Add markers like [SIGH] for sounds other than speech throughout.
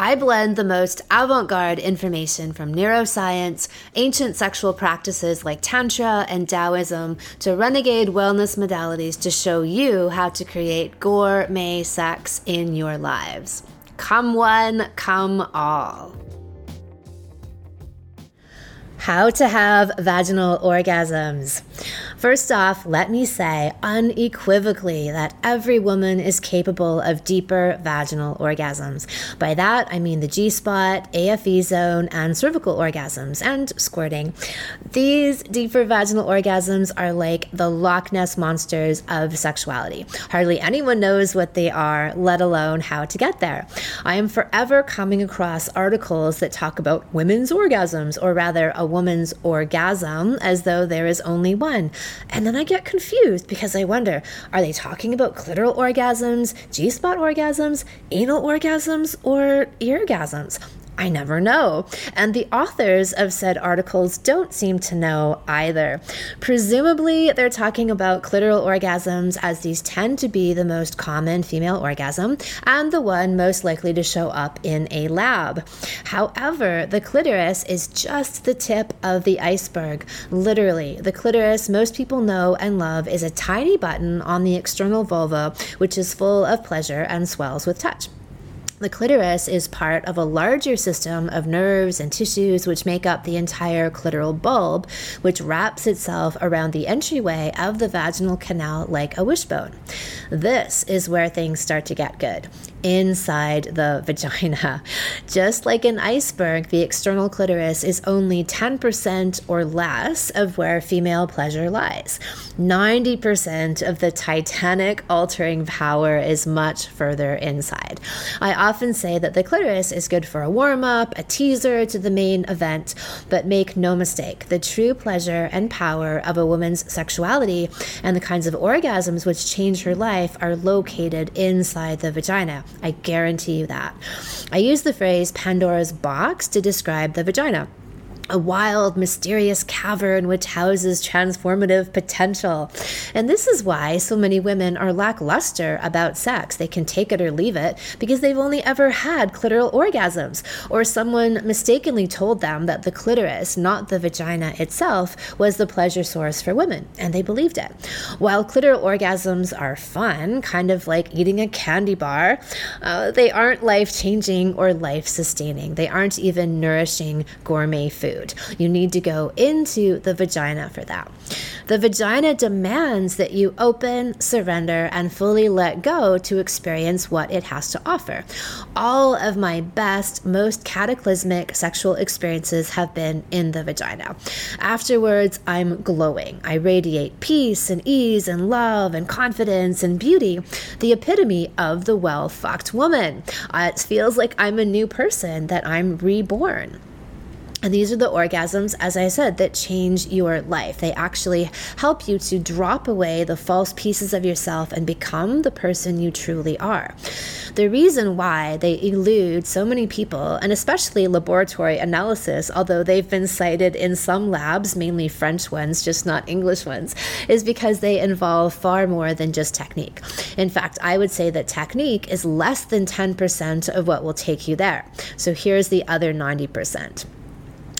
I blend the most avant garde information from neuroscience, ancient sexual practices like Tantra and Taoism, to renegade wellness modalities to show you how to create gourmet sex in your lives. Come one, come all. How to have vaginal orgasms. First off, let me say unequivocally that every woman is capable of deeper vaginal orgasms. By that, I mean the G spot, AFE zone, and cervical orgasms, and squirting. These deeper vaginal orgasms are like the Loch Ness monsters of sexuality. Hardly anyone knows what they are, let alone how to get there. I am forever coming across articles that talk about women's orgasms, or rather, a woman's orgasm, as though there is only one. And then I get confused because I wonder are they talking about clitoral orgasms, G spot orgasms, anal orgasms, or eargasms? I never know. And the authors of said articles don't seem to know either. Presumably, they're talking about clitoral orgasms as these tend to be the most common female orgasm and the one most likely to show up in a lab. However, the clitoris is just the tip of the iceberg. Literally, the clitoris most people know and love is a tiny button on the external vulva, which is full of pleasure and swells with touch. The clitoris is part of a larger system of nerves and tissues which make up the entire clitoral bulb, which wraps itself around the entryway of the vaginal canal like a wishbone. This is where things start to get good inside the [LAUGHS] vagina. Just like an iceberg, the external clitoris is only 10% or less of where female pleasure lies. 90% of the titanic altering power is much further inside. I often say that the clitoris is good for a warm up, a teaser to the main event, but make no mistake, the true pleasure and power of a woman's sexuality and the kinds of orgasms which change her life are located inside the vagina. I guarantee you that. I use the phrase Pandora's box to describe the vagina a wild, mysterious cavern which houses transformative potential. And this is why so many women are lackluster about sex. They can take it or leave it because they've only ever had clitoral orgasms, or someone mistakenly told them that the clitoris, not the vagina itself, was the pleasure source for women, and they believed it. While clitoral orgasms are fun, kind of like eating a candy bar, uh, they aren't life changing or life sustaining. They aren't even nourishing gourmet food food. You need to go into the vagina for that. The vagina demands that you open, surrender, and fully let go to experience what it has to offer. All of my best, most cataclysmic sexual experiences have been in the vagina. Afterwards, I'm glowing. I radiate peace and ease and love and confidence and beauty, the epitome of the well fucked woman. Uh, it feels like I'm a new person, that I'm reborn. And these are the orgasms, as I said, that change your life. They actually help you to drop away the false pieces of yourself and become the person you truly are. The reason why they elude so many people, and especially laboratory analysis, although they've been cited in some labs, mainly French ones, just not English ones, is because they involve far more than just technique. In fact, I would say that technique is less than 10% of what will take you there. So here's the other 90%.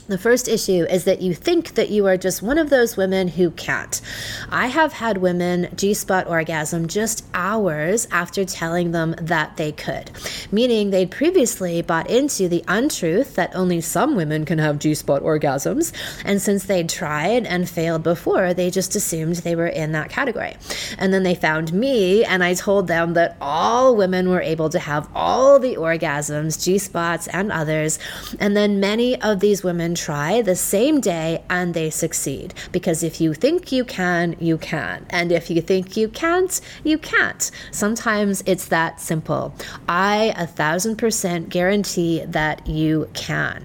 The first issue is that you think that you are just one of those women who can't. I have had women G spot orgasm just hours after telling them that they could, meaning they'd previously bought into the untruth that only some women can have G spot orgasms. And since they'd tried and failed before, they just assumed they were in that category. And then they found me, and I told them that all women were able to have all the orgasms, G spots, and others. And then many of these women try the same day and they succeed. Because if you think you can, you can. And if you think you can't, you can't. Sometimes it's that simple. I a thousand percent guarantee that you can.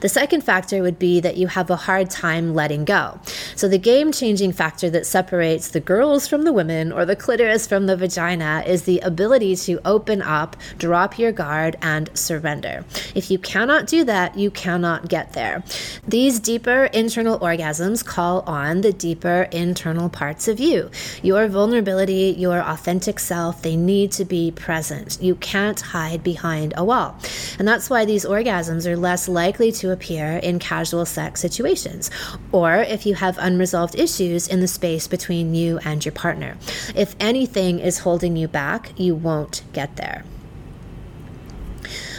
The second factor would be that you have a hard time letting go. So, the game changing factor that separates the girls from the women or the clitoris from the vagina is the ability to open up, drop your guard, and surrender. If you cannot do that, you cannot get there. These deeper internal orgasms call on the deeper internal parts of you. Your vulnerability, your authentic self, they need to be present. You can't hide behind a wall. And that's why these orgasms are less likely to appear in casual sex situations, or if you have unresolved issues in the space between you and your partner. If anything is holding you back, you won't get there.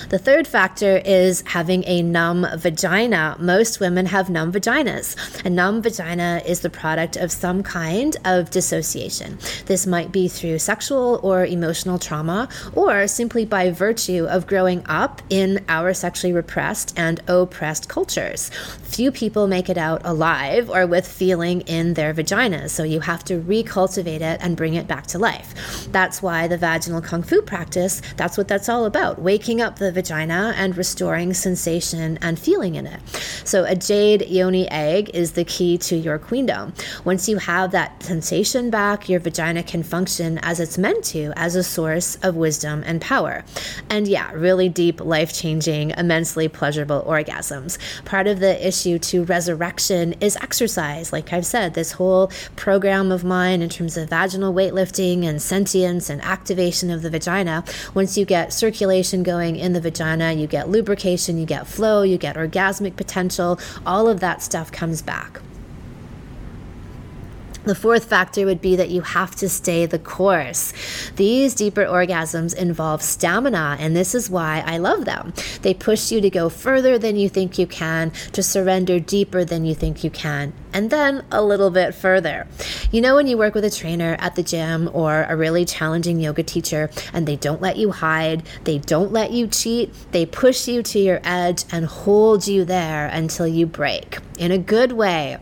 The third factor is having a numb vagina. Most women have numb vaginas. A numb vagina is the product of some kind of dissociation. This might be through sexual or emotional trauma, or simply by virtue of growing up in our sexually repressed and oppressed cultures. Few people make it out alive or with feeling in their vaginas, so you have to recultivate it and bring it back to life. That's why the vaginal kung fu practice, that's what that's all about waking up the vagina and restoring sensation and feeling in it. So, a jade yoni egg is the key to your queendom. Once you have that sensation back, your vagina can function as it's meant to, as a source of wisdom and power. And yeah, really deep, life changing, immensely pleasurable orgasms. Part of the issue to resurrection is exercise. Like I've said, this whole program of mine in terms of vaginal weightlifting and sentience and activation of the vagina, once you get circulation going in the vagina, you get lubrication, you get flow, you get orgasmic potential, all of that stuff comes back. The fourth factor would be that you have to stay the course. These deeper orgasms involve stamina, and this is why I love them. They push you to go further than you think you can, to surrender deeper than you think you can, and then a little bit further. You know, when you work with a trainer at the gym or a really challenging yoga teacher and they don't let you hide, they don't let you cheat, they push you to your edge and hold you there until you break in a good way.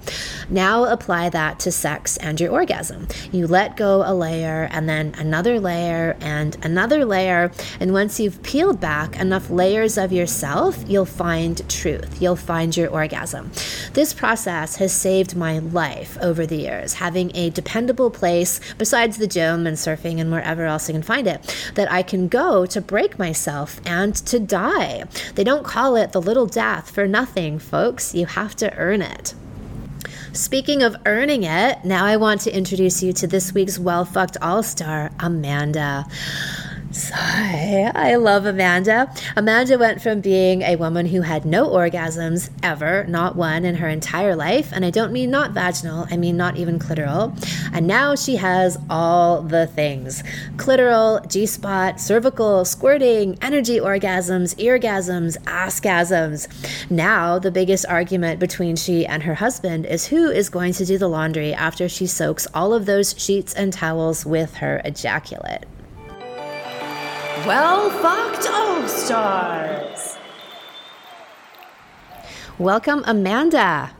Now apply that to sex and your orgasm. You let go a layer and then another layer and another layer. And once you've peeled back enough layers of yourself, you'll find truth. You'll find your orgasm. This process has saved my life over the years, having a dependable place besides the gym and surfing and wherever else I can find it that I can go to break myself and to die. They don't call it the little death for nothing, folks. You have to earn it. Speaking of earning it, now I want to introduce you to this week's Well Fucked All Star, Amanda. I love Amanda. Amanda went from being a woman who had no orgasms ever, not one in her entire life, and I don't mean not vaginal, I mean not even clitoral. And now she has all the things clitoral, G spot, cervical, squirting, energy orgasms, eargasms, assgasms. Now, the biggest argument between she and her husband is who is going to do the laundry after she soaks all of those sheets and towels with her ejaculate. Well fucked All Stars. Welcome, Amanda.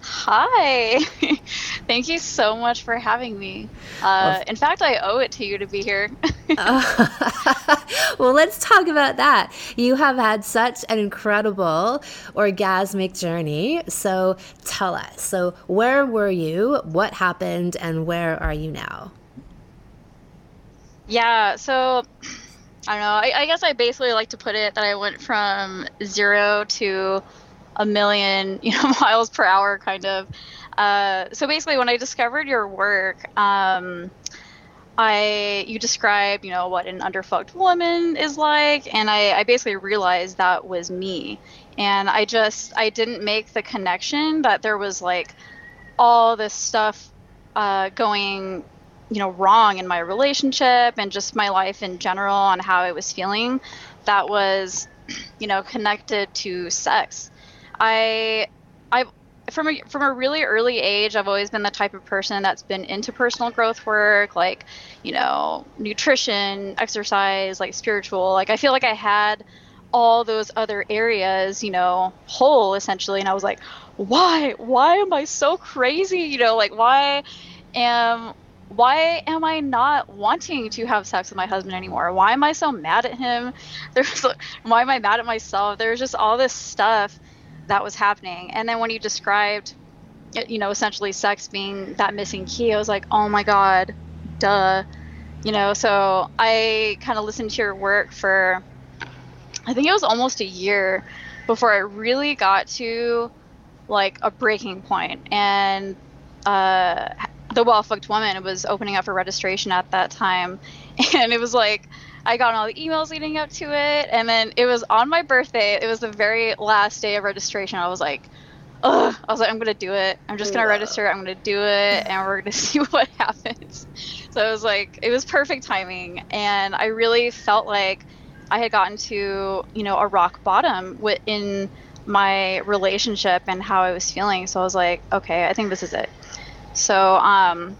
Hi. [LAUGHS] Thank you so much for having me. Uh, in fact, I owe it to you to be here. uh, [LAUGHS] [LAUGHS] well, let's talk about that. You have had such an incredible orgasmic journey. So tell us. So, where were you? What happened? And where are you now? Yeah. So I don't know. I, I, guess I basically like to put it that I went from zero to a million, [LAUGHS] you know, miles per hour, kind of. Uh, so basically, when I discovered your work, um, I you describe, you know, what an underfucked woman is like, and I, I basically realized that was me, and I just I didn't make the connection that there was like all this stuff uh, going you know wrong in my relationship and just my life in general on how I was feeling that was [CLEARS THROAT] you know connected to sex. I I from a from a really early age I've always been the type of person that's been into personal growth work like you know nutrition exercise like spiritual. Like I feel like I had all those other areas you know whole essentially. And I was like why? Why am I so crazy? You know like why am why am I not wanting to have sex with my husband anymore? Why am I so mad at him? [LAUGHS] There's why am I mad at myself? There's just all this stuff that was happening. And then when you described, you know, essentially sex being that missing key, I was like, oh my God, duh. You know, so I kind of listened to your work for, I think it was almost a year before I really got to like a breaking. And uh, the Well Fucked Woman was opening up for registration at that time. [LAUGHS] And it was like, I got all the emails leading up to it, and then it was on my birthday. It was the very last day of registration. I was like, ugh. I was like, I'm gonna do it. I'm just gonna register. I'm gonna do it, and we're gonna [LAUGHS] see what happens. So it was like, it was perfect timing, and I really felt like I had gotten to, you know, a rock bottom in my relationship and how I was feeling. So I was like, okay, I think this is it. So, um,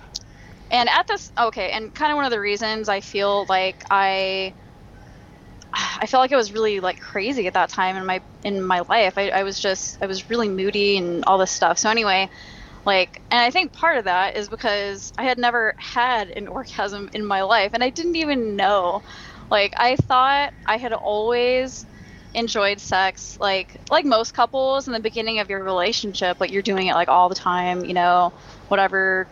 and at this okay and kind of one of the reasons i feel like i i felt like i was really like crazy at that time in my in my life. I, I was just i was really moody and all this stuff. So anyway like and i think part of that is because i had never had an [LAUGHS] orgasm in my life and i didn't even know. Like i thought i had always enjoyed sex like like most couples in the beginning of your relationship like you're doing it like all the time you know whatever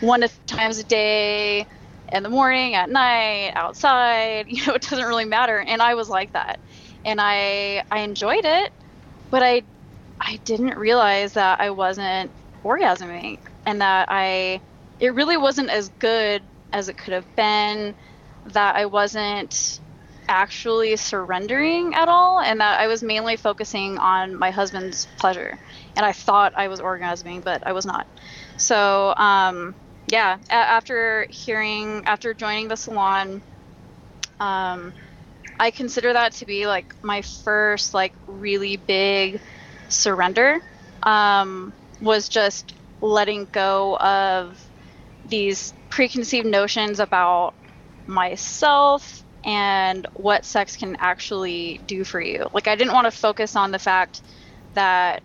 one to times a day in the morning, at night, outside. [LAUGHS] You know, it doesn't really matter. And I was like that, and I I enjoyed it, but I I didn't realize that I wasn't orgasming and that I it really wasn't as good as it could have been. That I wasn't actually surrendering at all, and that I was mainly focusing on my husband's pleasure. And I thought I was orgasming, but I was not. So, um, yeah, a- after hearing, after joining the salon, um, I consider that to be like my first like really big surrender. Um, was just letting go of these preconceived notions about myself and what sex can actually do for you. Like I didn't want to focus on the fact that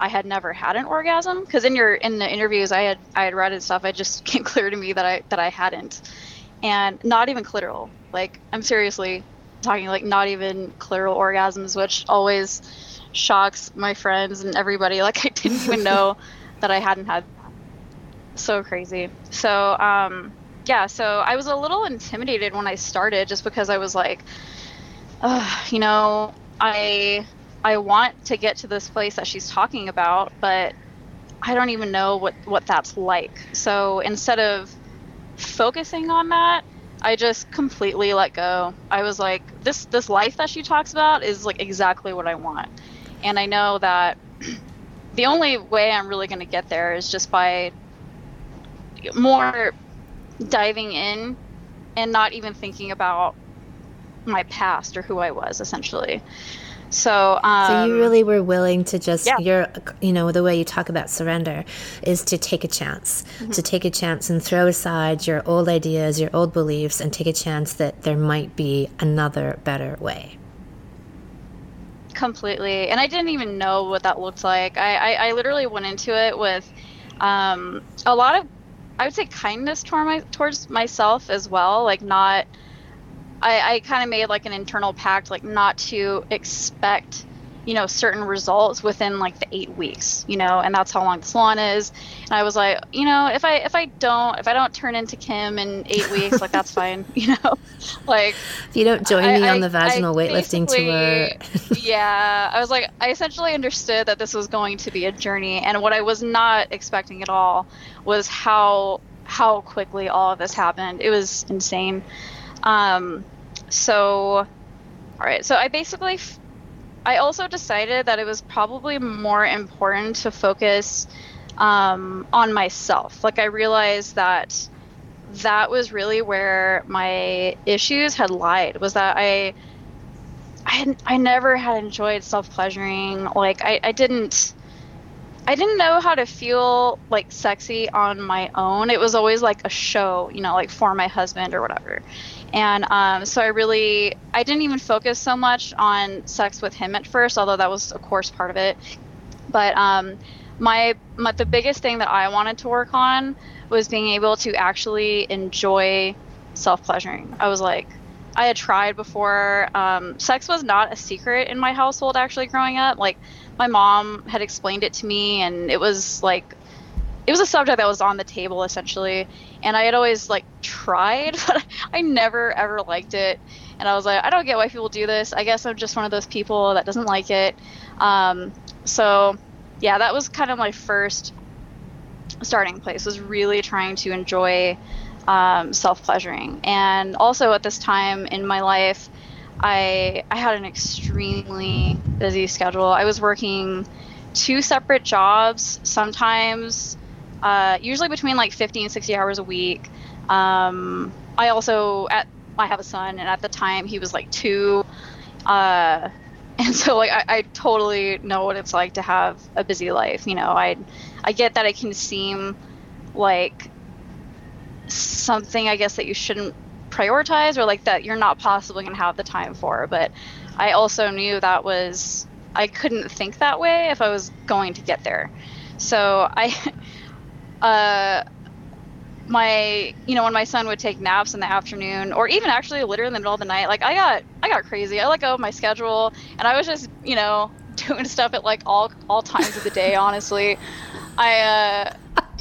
I had never had an orgasm because in your in the interviews I had I had read and stuff, it just [LAUGHS] came clear to me that I that I hadn't, and not even clitoral. Like I'm seriously talking like not even clitoral orgasms, which always shocks my friends and everybody. [LAUGHS] Like I didn't even know [LAUGHS] that I hadn't had. So crazy. So um, yeah, so I was a little intimidated when I started, just because I was like, you know, I I want to get to this place that she's talking about, but I don't even know what what that's like. So instead of focusing on that, I just completely let go. I was like, this this life that she talks about is like exactly what I want, and I know that [CLEARS THROAT] the only way I'm really going to get there is just by more diving in and not even thinking about my past or who I was essentially. So, um, so you really were willing to just yeah. you're you know the way you talk about surrender is to take a chance, mm-hmm. to take a chance and throw aside your old ideas, your old beliefs, and take a chance that there might be another better way. Completely, and I didn't even know what that looked like. I I, I literally went into it with um, a lot of I would say kindness toward my, towards myself as well, like not I, I kind of made like an internal pact, like not to expect, you know, certain results within like the eight weeks, you know, and that's how long the salon is. And I was like, you know, if I if I don't if I don't turn into Kim in eight [LAUGHS] weeks, like that's fine, [LAUGHS] you know, like if you don't join I, me on the vaginal I weightlifting tour. [LAUGHS] yeah, I was like, I essentially understood that this was going to be a journey, and what I was not expecting at all was how how quickly all of this happened. It was insane. Um, so, all right. So I basically, f- I also decided that it was probably more important to focus um, on myself. Like I realized that that was really where my issues had lied. Was that I. I, I never had enjoyed self pleasuring. Like I, I didn't I didn't know how to feel like sexy on my own. It was always like a show, you know, like for my husband or whatever. And um, so I really, I didn't even focus so much on sex with him at first, although that was, of course, part of it. But um, my, my, the biggest thing that I wanted to work on was being able to actually enjoy self pleasuring. I was like, I had tried before. Um, sex was not a secret in my household actually growing up. Like my mom had explained it to me, and it was like it was a subject that was on the table essentially. And I had always like tried, [LAUGHS] but I never ever liked it. And I was like, I don't get why people do this. I guess I'm just one of those people that doesn't like it. Um, so yeah, that was kind of my first starting place. Was really trying to enjoy um, self pleasuring. And also at this time in my life, I I had an extremely busy schedule. I was working two separate jobs, sometimes uh, usually between like 50 and 60 hours a week. Um, I also at I have a son, and at the time he was like two, uh, [LAUGHS] and so like I, I totally know what it's like to have a busy life. You know, I I get that it can seem like something I guess that you shouldn't prioritize or like that you're not possibly going to have the time for. But I also knew that was I couldn't think that way if I was going to get there. So I [LAUGHS] uh my you know when my son would take naps in the afternoon or even actually literally in the middle of the night like i got i got crazy i let go of my schedule and i was just you know [LAUGHS] doing stuff at like all all times of the day honestly i uh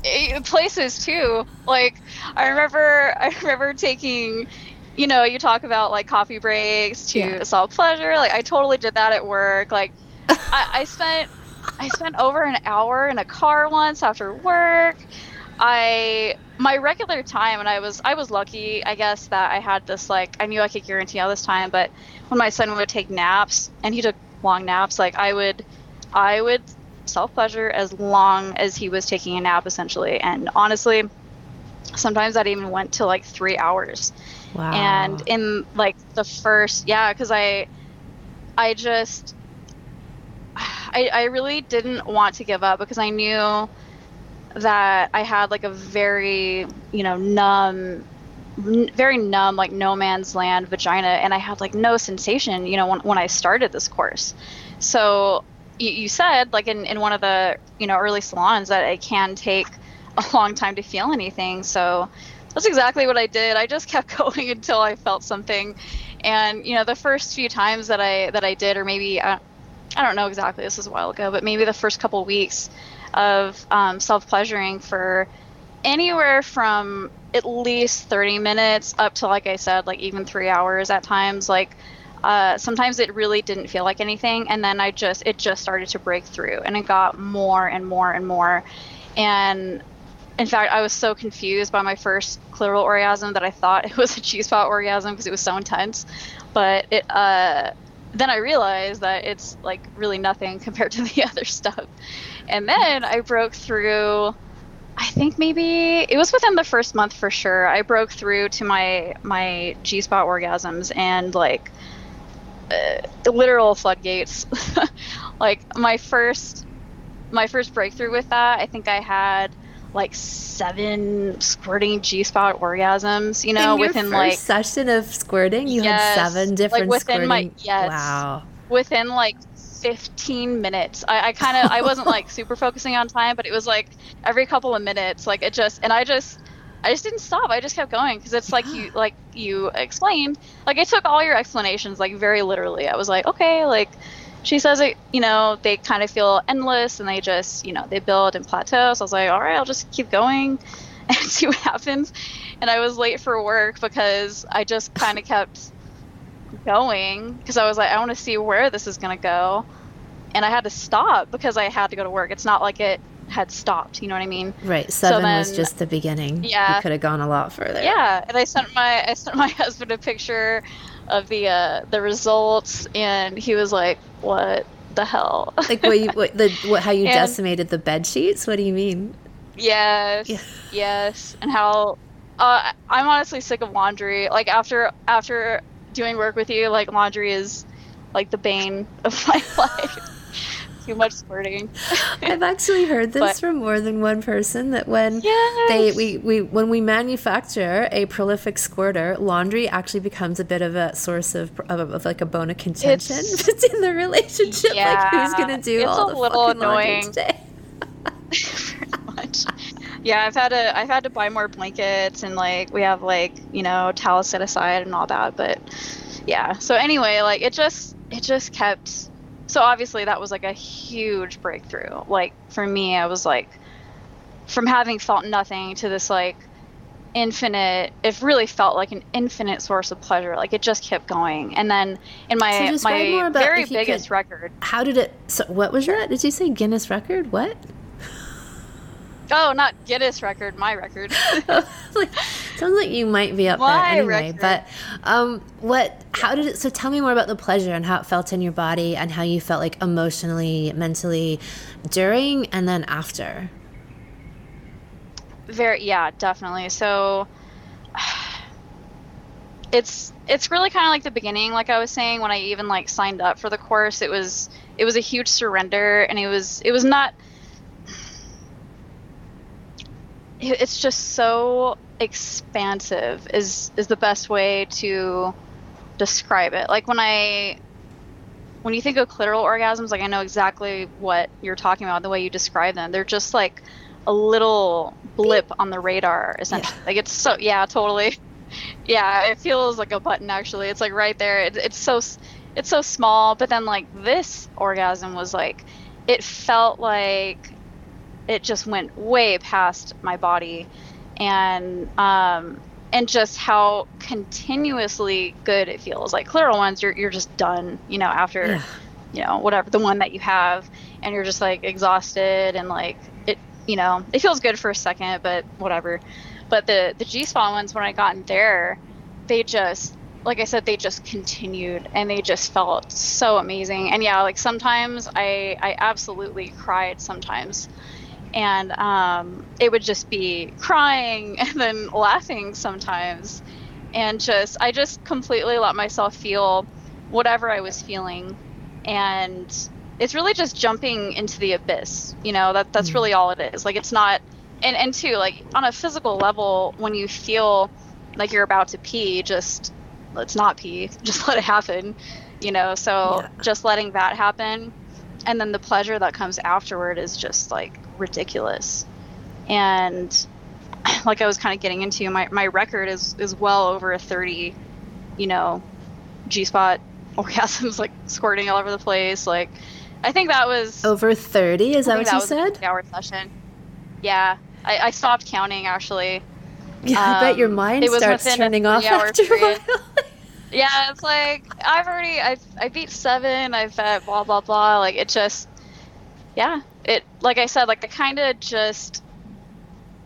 Eh, places too. Like I remember, [LAUGHS] I remember taking, you know, you talk about like coffee breaks to yeah. self pleasure. Like I totally did that at work. Like [LAUGHS] I, I spent, I spent over an hour in a car once after work. I my regular time and I was I was lucky I guess that I had this like I knew I could guarantee all this time but when my son would take naps and he took long naps like I would I would self pleasure as long as he was taking a nap, essentially. And honestly, sometimes that even went to like three hours. Wow. And in like the first, yeah, because I, I just, I, I really didn't want to give up because I knew that I had like a very, you know, numb, very numb, like no man's land vagina, and I had like no sensation, you know, when, when I started this course. So you, you said like in, in one of the you know early salons that it can take a long time to feel anything. So that's exactly what i did. I just [LAUGHS] kept going until i felt something. And you know the first few times that i that i did or maybe uh, i don't know exactly this was a while ago but maybe the first couple weeks of um, self-pleasuring for anywhere from at least 30 minutes up to like i said like even three hours at times like uh, sometimes it really didn't feel like anything and then i just it just started to break through and it got more and more and more and in fact i was so confused by my first clitoral orgasm that i thought it was a g-spot orgasm because it was so intense but it uh, then i realized that it's like really nothing [LAUGHS] compared to the [LAUGHS] other stuff and then i broke through I think maybe it was within the first month for sure. I broke through to my my G spot orgasms and like uh, literal floodgates. [LAUGHS] like my first my first breakthrough with that, I think I had like seven squirting G spot orgasms. You know, In within like session of squirting, you yes, had seven different like within squirting. My, yes, wow. Within like 15 minutes. I, I kind of I wasn't like super focusing on time, but it was like every couple of minutes. Like it just and I just I just didn't stop. I just kept going because it's like you like you explained. Like I took all your explanations like very literally. I was like, okay, like she says it. You know, they kind of feel endless and they just you know they build and plateau. So I was like, all right, I'll just keep going [LAUGHS] and see what happens. And I was late for work because I just kind of kept going because I was like, I want to see where this is gonna go. And I had to stop because I had to go to work. It's not like it had stopped. You know what I mean? Right. Seven so then, was just the beginning. Yeah. You could have gone a lot further. Yeah. And I sent my I sent my [LAUGHS] husband a picture of the uh, the results, and he was like, "What the hell?" Like what you what the what how you [LAUGHS] and, decimated the bed sheets? What do you mean? Yes. Yeah. Yes. And how uh, I'm honestly sick of laundry. Like after after doing work with you, like laundry is like the bane of [LAUGHS] my life too much squirting. [LAUGHS] I've actually heard this but, from more than one person that when yes. they we, we when we manufacture a prolific squirter, laundry actually becomes a bit of a source of of, of like a bone of contention it's, [LAUGHS] in the relationship. Yeah, like who's gonna do all the little fucking annoying. laundry today? [LAUGHS] Yeah, I've had to I've had to buy more blankets and like we have like you know towels set aside and all that. But yeah, so anyway, like it just it just kept. So obviously that was like a huge breakthrough. Like for me, I was like from having felt nothing to this like infinite it really felt like an infinite source of pleasure like it just kept going and then in my So my very biggest could- record How did it? So what was that? Did you say Guinness record? What? oh not guinness record my record [LAUGHS] like, sounds like you might be up My there anyway. record. But um, what? How did it? So tell me more about the pleasure and how it felt in your body and how you felt like emotionally, mentally, during and then after. very yeah definitely so [SIGHS] it's it's really kind of like the beginning like i was saying when i even like signed up for the course it was it was a huge surrender and it was it was not [SIGHS] it's just so expansive is is the best way to describe it. Like when i when you think of clitoral orgasms like i know exactly what you're talking about the way you describe them. They're just like a little blip on the radar essentially. Like it's so yeah totally. [LAUGHS] Yeah it feels like a button actually. It's like right there. It, it's so it's so small but then like this orgasm was like it felt like it just went way past my body and um and just how continuously good it feels. Like clitoral ones you're, you're just done you know after Yeah. you know whatever the one that you have and you're just like exhausted and like it you know it feels good for a second but whatever. But the the g-spot ones when i got in there they just like i said they just continued and they just felt so amazing. And yeah like sometimes i i absolutely cried sometimes and um, it would just be crying [LAUGHS] and then laughing sometimes and just i just completely let myself feel whatever i was feeling and it's really just jumping into the abyss you know that that's Mm. really all it is like it's not and and two like on a physical level when you feel like you're about to pee just let's not pee [LAUGHS] just let it happen you know so Yeah. just letting that happen and then the pleasure that comes afterward is just like ridiculous and [LAUGHS] like i was kind of getting into my, my record is is well over a 30 you know g-spot [LAUGHS] orgasms like squirting all over the place like i think that was Over thirty? Is that what you was said? hour session yeah I, I stopped counting actually Yeah, I bet your Um, mind it was starts turning off after a while. Yeah it's like i've already i i beat seven i've bet blah blah blah like it just yeah it like i said like i kind of just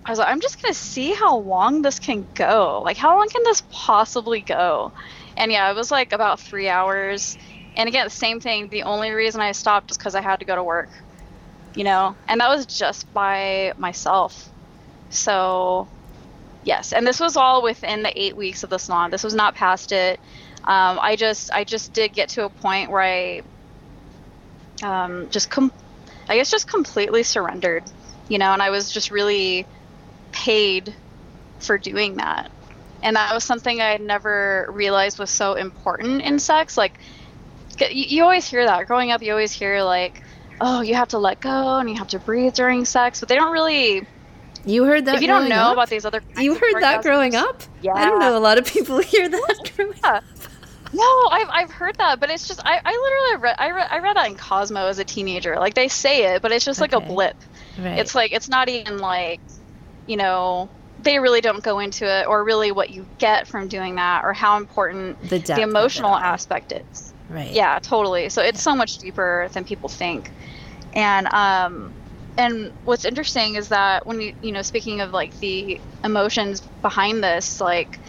i was like i'm just gonna see how long this can go like how long can this possibly go? And yeah it was like about three hours. And again the same thing the only reason i stopped is because i had to go to work you know? And that was just by myself. So Yes, and this was all within the eight weeks of the salon. This was not past it. Um, I just, I just did get to a point where I, um, just com- I guess just completely surrendered, you know, and I was just really paid for doing that, and that was something I had never realized was so important in sex. Like, you, you always hear that growing up. You always hear like, oh, you have to let go and you have to breathe during sex, but they don't really. You heard that if you don't know up? about these other, You heard that growing up? Yeah. I don't know a lot of people [LAUGHS] hear that growing up. No, I've, I've heard that, but it's just I, I literally read I, read I read that in Cosmo as a teenager. Like they say it, but it's just like a blip. Right. It's like it's not even like, you know, they really don't go into it or really what you get from doing that or how important the, the emotional aspect is. Right. Yeah, totally. So it's so much deeper than people think. And um and what's interesting is that when you you know speaking of like the emotions behind this like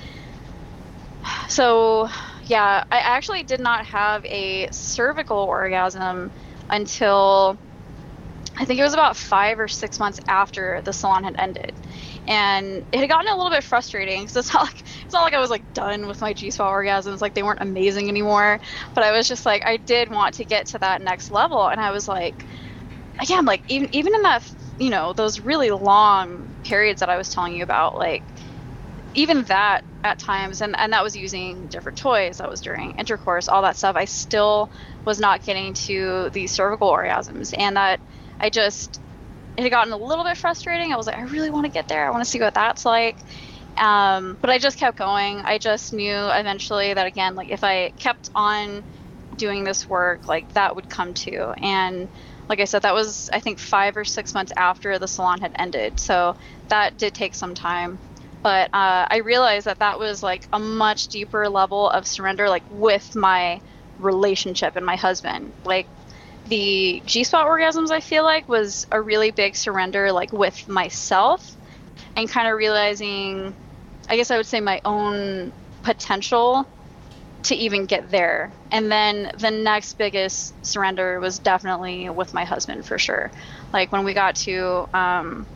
so yeah, I actually did not have a cervical orgasm until I think it was about 5 or 6 months after the salon had ended. And it had gotten a little bit frustrating because it's not like it's not like I was like done with my G-spot orgasms, like they weren't amazing anymore. But I was just like I did want to get to that next level, and I was like, again, like even even in that you know those really long periods that I was telling you about, like even that at times, and and that was using different toys. That was during intercourse, all that stuff. I still was not getting to these cervical orgasms, and that I just it had gotten a little bit frustrating. I was like, I really want to get there. I want to see what that's like. Um, but I just kept going. I just knew eventually that again, like if I kept on doing this work, like that would come to. And like I said, that was I think five or six months after the salon had ended. So that did take some time. But uh, I realized that that was like a much deeper level of surrender, like with my relationship and my husband. Like the G spot orgasms, I feel like was a really big surrender, like with myself, and kind of realizing, I guess I would say my own potential to even get there. And then the next biggest surrender was definitely with my husband for sure. Like when we got to um,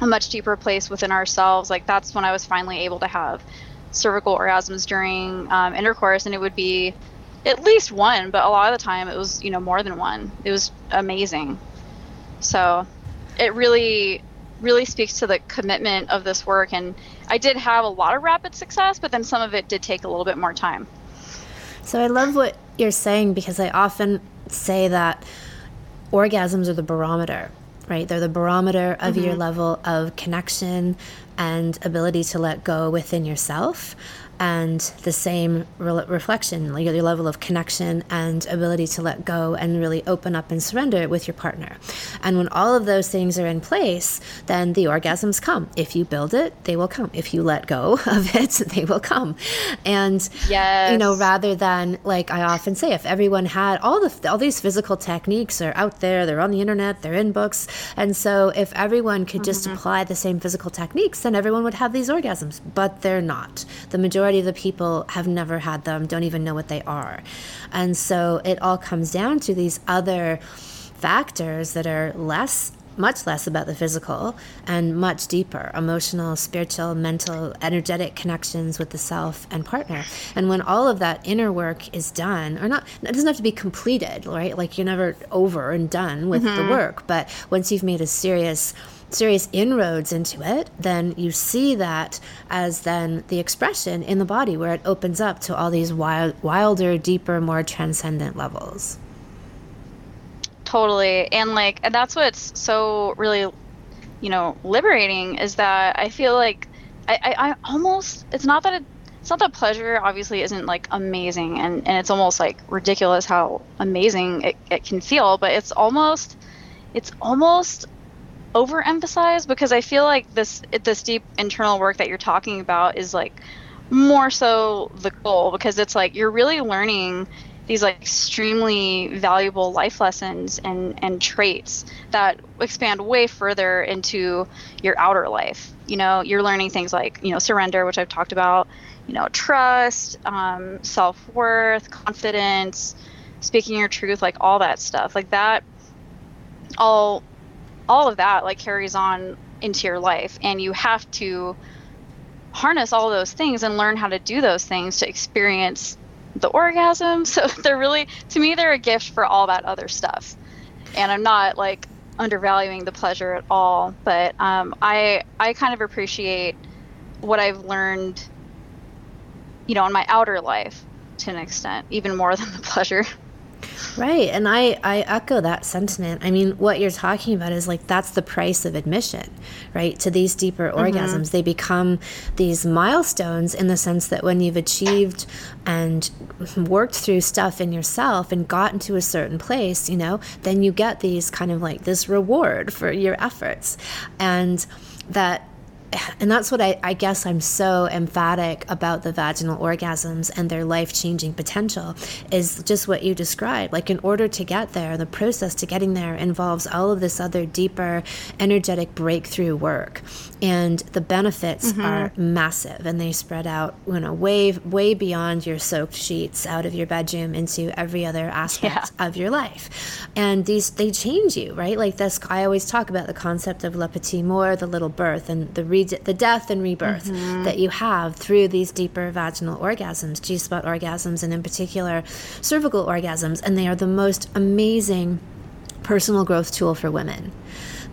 a much deeper place within ourselves, like that's when I was finally able to have cervical orgasms during um, intercourse, and it would be at least one, but a lot of the time it was, you know, more than one. It was amazing. So it really, really speaks to the commitment of this work. And I did have a lot of rapid success, but then some of it did take a little bit more time. So I love what you're saying because I often say that orgasms are the barometer, right? They're the barometer of mm-hmm. your level of connection and ability to let go within yourself and the same re- reflection, like your level of connection and ability to let go and really open up and surrender with your partner. And when all of those things are in place, then the orgasms come. If you build it, they will come. If you let go [LAUGHS] of it, they will come. And yes. you know, rather than like I often say, if everyone had all the all these physical techniques are out there, they're on the internet, they're in books, and so if everyone could just mm-hmm. apply the same physical techniques, then everyone would have these orgasms. But they're not. The majority majority of the people have never had them, don't even know what they are. And so it all comes down to these other factors that are less much less about the physical and much deeper emotional, spiritual, mental, energetic connections with the self and partner. And when all of that inner work is done, or not, it doesn't have to be completed, right? Like you're never over and done with mm-hmm. the work, but once you've made a serious serious inroads into it, then you see that as then the expression in the body where it opens up to all these wild, wilder, deeper, more transcendent levels. Totally. And like, and that's what's so really, you know, liberating is that I feel like I, I, I almost, it's not that it, it's not that pleasure obviously isn't like amazing and, and it's almost like ridiculous how amazing it, it can feel, but it's almost, it's almost overemphasize because I feel like this this deep internal work that you're talking about is like more so the goal because it's like you're really learning these like extremely valuable life lessons and and traits that expand way further into your outer life. You know you're learning things like you know surrender which i've talked about you know trust um, self-worth confidence speaking your truth like all that stuff. Like that all all of that like carries on into your life. And you have to harness all those things and learn how to do those things to experience the orgasm. [LAUGHS] So they're really to me they're a gift for all that other stuff. And i'm not like undervaluing the pleasure at all but um, i i kind of appreciate what i've learned you know in my outer life to an extent even more [LAUGHS] than the pleasure Right. And I, I echo that sentiment. I mean, what you're talking about is like that's the price of admission, right? To these deeper mm-hmm. orgasms. They become these milestones in the sense that when you've achieved and worked through stuff in yourself and gotten to a certain place, you know, then you get these kind of like this reward for your efforts. And that and that's what I, I, guess I'm so emphatic about the vaginal orgasms and their life changing potential is just what you described. Like, in order to get there, the process to getting there involves all of this other deeper energetic breakthrough work. And the benefits mm-hmm. are massive and they spread out, you know, way, way beyond your soaked sheets out of your bedroom into every other aspect yeah. of your life. And these, they change you, right? Like, this, I always talk about the concept of le petit mort, the little birth, and the re- the death and rebirth mm-hmm. that you have through these deeper vaginal orgasms, G spot orgasms, and in particular cervical orgasms. And they are the most amazing personal growth tool for women.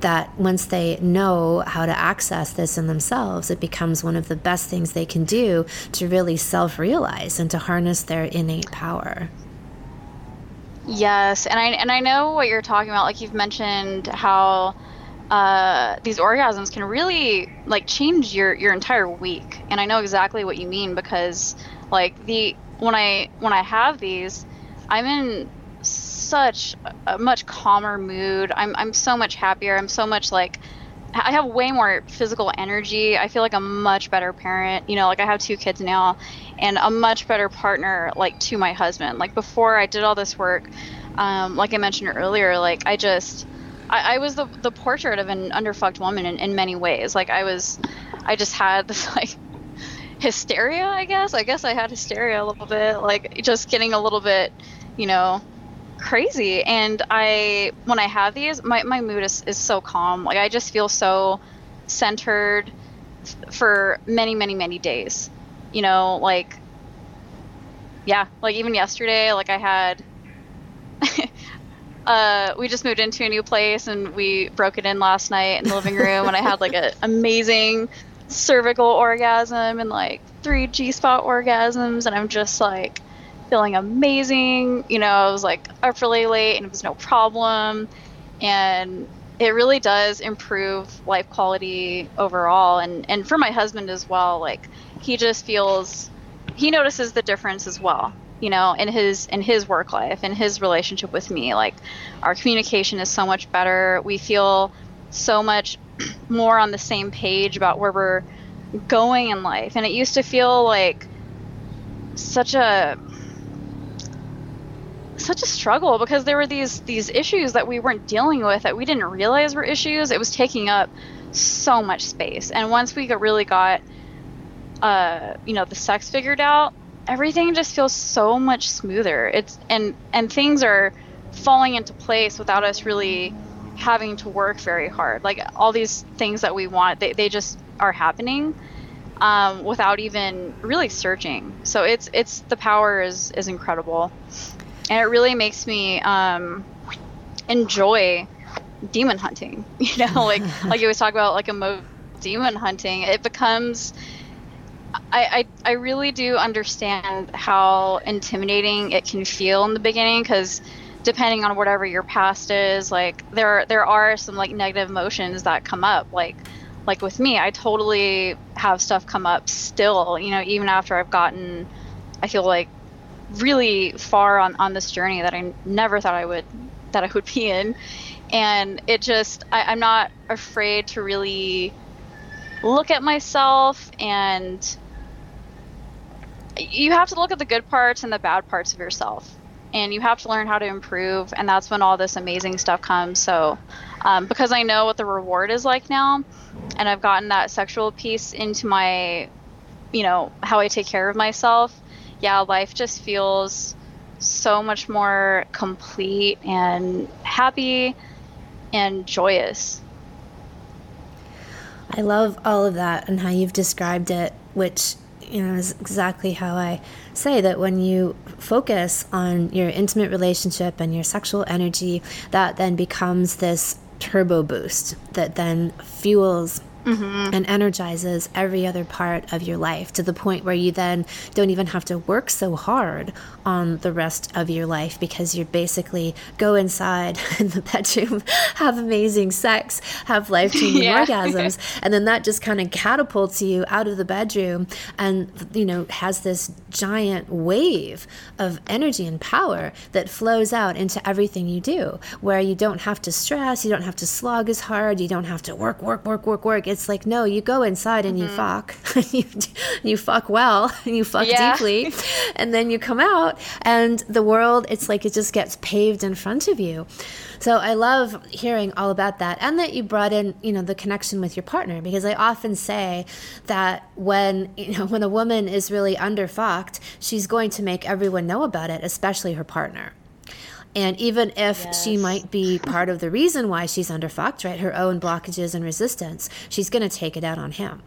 That once they know how to access this in themselves, it becomes one of the best things they can do to really self realize and to harness their innate power. Yes, and I and I know what you're talking about. Like you've mentioned how uh, these orgasms can really like change your your entire week and i know exactly what you mean because like the when i when i have these i'm in such a much calmer mood i'm i'm so much happier i'm so much like I have way more physical energy. I feel like a much better parent. You know, like I have two kids now and a much better partner like to my husband. Like before I did all this work, um, like I mentioned earlier, like I just I, I was the the portrait of an underfucked woman in, in many ways. Like I was, I just had this [LAUGHS] like hysteria. I guess. I guess I had hysteria a little bit. Like just getting a little bit, you know, crazy. And I when I have these, my my mood is is so calm. Like I just feel so centered for many many many days. You know, like yeah, like even yesterday, like I had [LAUGHS] uh, we just moved into a new place and we broke it in last night in the living [LAUGHS] room and I had like an amazing cervical orgasm and like three G spot orgasms and I'm just like feeling amazing. You know, I was like up really late and it was no problem. And it really does improve life quality overall and, and for my husband as well, like he just feels he notices the difference as well you know in his in his work life in his relationship with me. Like our communication is so much better. We feel so much [CLEARS THROAT] more on the same page about where we're going in life. And it used to feel like such a such a struggle because there were these these issues that we weren't dealing with that we didn't realize were issues. It was taking up so much space. And once we really got uh you know the sex figured out everything just feels so much smoother. It's and and things are falling into place without us really having to work very hard. Like all these things that we want, they, they just are happening um, without even really searching. So it's it's the power is is incredible, and it really makes me um, enjoy demon hunting. [LAUGHS] You know, like [LAUGHS] like you always talk about like emo demon hunting. It becomes I, I, I really do understand how intimidating it can feel in the beginning because depending on whatever your past is like there there are some like negative emotions that come up. Like like with me i totally have stuff come up still you know even after i've gotten i feel like really far on on this journey that i never thought i would that i would be in. And it just I, i'm not afraid to really look at myself and you have to look at the good parts and the bad parts of yourself. And you have to learn how to improve and that's when all this amazing stuff comes. So um, because i know what the reward is like now and i've gotten that sexual piece into my you know how i take care of myself yeah life just feels so much more complete and happy and joyous i love all of that and how you've described it which you know, is exactly how I say that when you focus on your intimate relationship and your sexual energy, that then becomes this turbo boost that then fuels mm-hmm. and energizes every other part of your life to the point where you then don't even have to work so hard on the rest of your life because you basically go inside [LAUGHS] in the bedroom, [LAUGHS] have amazing sex, have life [LAUGHS] changing yeah. orgasms, and then that just kind of catapults you out of the bedroom and, you know, has this giant wave of energy and power that flows out into everything you do, where you don't have to stress, you don't have to slog as hard, you don't have to work, work, work, work, work. It's it's like no you go inside and mm-hmm. [LAUGHS] you fuck. You, you fuck well. And [LAUGHS] you fuck yeah. deeply. [LAUGHS] And then you come out and the world it's like it just gets paved in front of you. So i love hearing all about that and that you brought in you know the connection with your partner because i often say that when you know when a woman is really underfucked she's going to make everyone know about it especially her partner and even if yes. she might be part of the reason why she's underfucked, right, her own blockages and resistance, she's going to take it out on him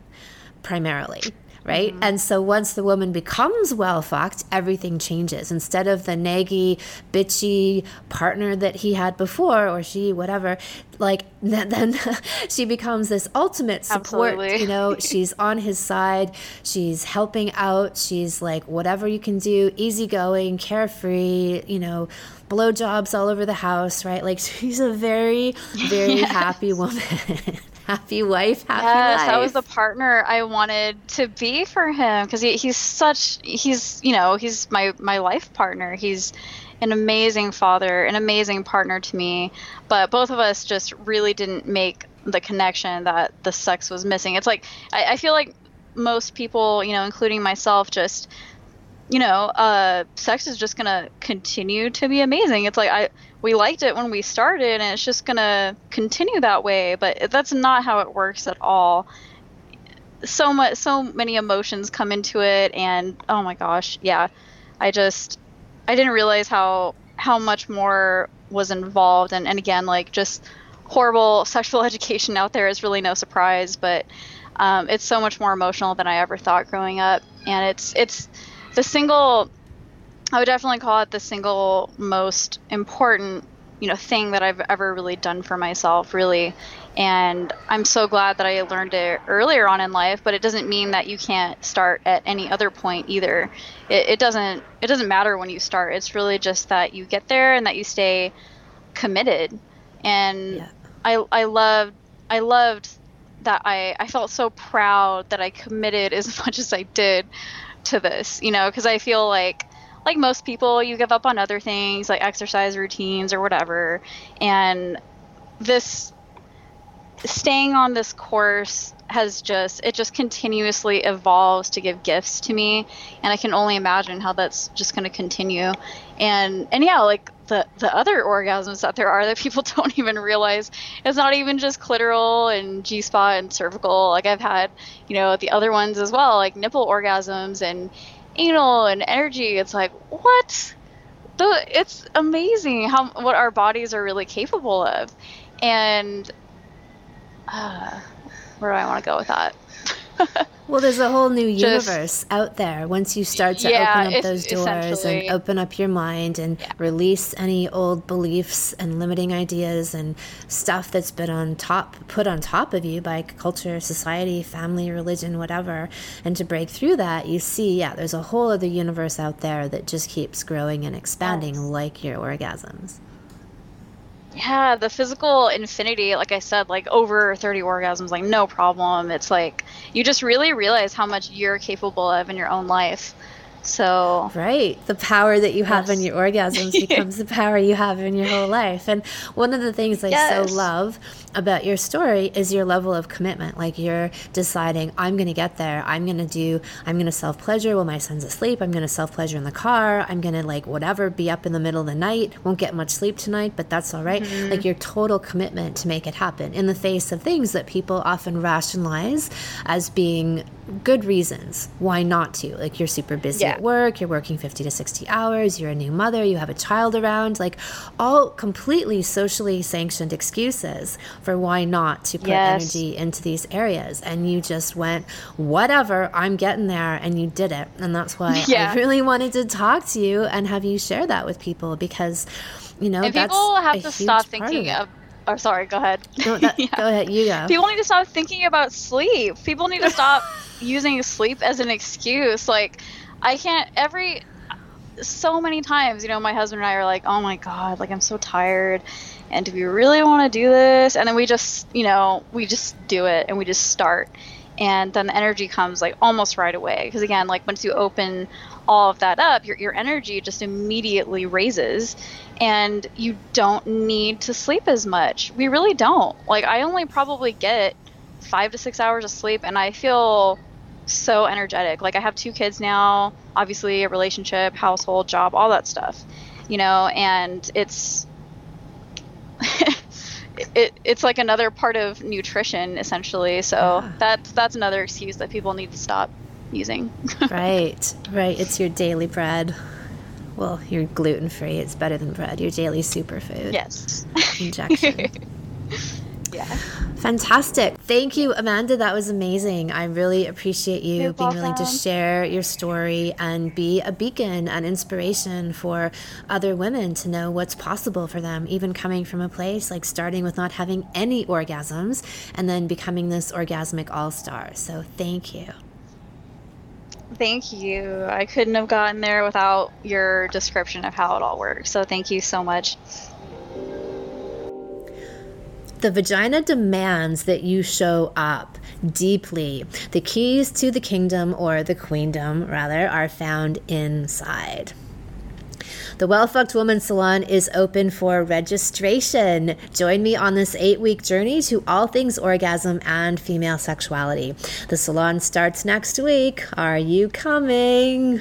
primarily right? Mm-hmm. And so once the woman becomes well fucked, everything changes. Instead of the naggy, bitchy partner that he had before, or she, whatever, like [LAUGHS] then [LAUGHS] she becomes this ultimate support Absolutely. you know [LAUGHS] she's on his side she's helping out she's like whatever you can do easygoing carefree you know blowjobs all over the house right like she's a very very yes. happy woman happy wife, happy yes, life. that was the partner I wanted to be for him because he, he's such he's you know he's my my life partner. He's an amazing father, an amazing partner to me, but both of us just really didn't make the connection that the sex was missing. It's like I, I feel like most people, you know, including myself, just you know, uh, sex is just gonna continue to be amazing. It's like I we liked it when we started, and it's just gonna continue that way. But that's not how it works at all. So much, so many emotions come into it, and oh my gosh, yeah, I just I didn't realize how how much more was involved, and and again, like just horrible [LAUGHS] sexual education out there is really no surprise, but um, it's so much more emotional than I ever thought growing up, and it's it's the single I would definitely call it the single most important, you know, thing that I've ever really done for myself, really. And I'm so glad that I learned it earlier on in life, but it doesn't mean that you can't start at any other point either. It, it doesn't it doesn't matter when you start. It's really just that you get there and that you stay committed. And yeah. I I loved I loved that I, I felt so proud that I committed as [LAUGHS] much as I did to this, you know, because I feel like like most people, you give up on other things like exercise routines or whatever. And this staying on this course has just it just continuously evolves to give gifts to me. And i can only imagine how that's just going to continue. And and yeah like the the other orgasms that there are that [LAUGHS] people don't even realize it's not even just clitoral and g spot and cervical. Like i've had you know the other ones as well like nipple orgasms and anal and energy it's like what the it's amazing how what our bodies are really capable of and uh, where do I want to go with that? [LAUGHS] well, there's a whole new universe Just, out there once you start to yeah, open up those doors and open up your mind and yeah. release any old beliefs and limiting ideas and stuff that's been on top put on top of you by culture, society, family, religion, whatever. And to break through that, you see, yeah, there's a whole other universe out there that just keeps growing and expanding yes. like your orgasms. Yeah, the physical infinity, like I said, like over 30 orgasms, like no problem. It's like you just really realize how much you're capable of in your own life. So right, the power that you have yes. in your orgasms [LAUGHS] becomes the power you have in your whole life. And one of the things I yes. so love about your story is your level of commitment. Like you're deciding, I'm going to get there. I'm going to do. I'm going to self pleasure while my son's asleep. I'm going to self pleasure in the car. I'm going to like whatever be up in the middle of the night. Won't get much sleep tonight, but that's all right. mm-hmm. Like your total commitment to make it happen in the face of things that people often rationalize as being good reasons why not to. Like you're super busy yeah. at work, you're working 50 to 60 hours, you're a new mother, you have a child around, like all completely socially sanctioned excuses for why not to put yes. energy into these areas. And you just went, whatever, I'm getting there, and you did it. And that's why yeah. I really wanted to talk to you and have you share that with people because, you know, and people have to stop thinking of, or sorry, go ahead. No, that, [LAUGHS] yeah. Go ahead, you go. People need to stop thinking about sleep. People need to stop [LAUGHS] using sleep as an excuse. Like, I can't every so many times, you know, my husband and I are like, "Oh my god, like I'm so tired." And do we really want to do this? And then we just, you know, we just do it and we just start. And then the energy comes like almost right away. Because again, like once you open all of that up, your, your energy just immediately raises and you don't need to sleep as much. We really don't. Like, I only probably get five to six hours of sleep and I feel so energetic. Like I have two kids now, obviously a relationship, household, job, all that stuff. You know, and it's [LAUGHS] it, it's like another part of nutrition essentially. So yeah. that's that's another excuse that people need to stop using. [LAUGHS] right. Right. It's your daily bread. Well, you're gluten free. It's better than bread. Your daily superfood. Yes. Injection. [LAUGHS] yeah. Fantastic. Thank you, Amanda. That was amazing. I really appreciate you You're being willing to share your story and be a beacon and inspiration for other women to know what's possible for them, even coming from a place like starting with not having any orgasms and then becoming this orgasmic all star. So thank you. Thank you. I couldn't have gotten there without your description of how it all works. So thank you so much. The vagina demands that you show up deeply. The keys to the kingdom, or the queendom rather, are found inside. The Well Fucked Woman Salon is open for registration. Join me on this eight week journey to all things orgasm and female sexuality. The salon starts next week. Are you coming?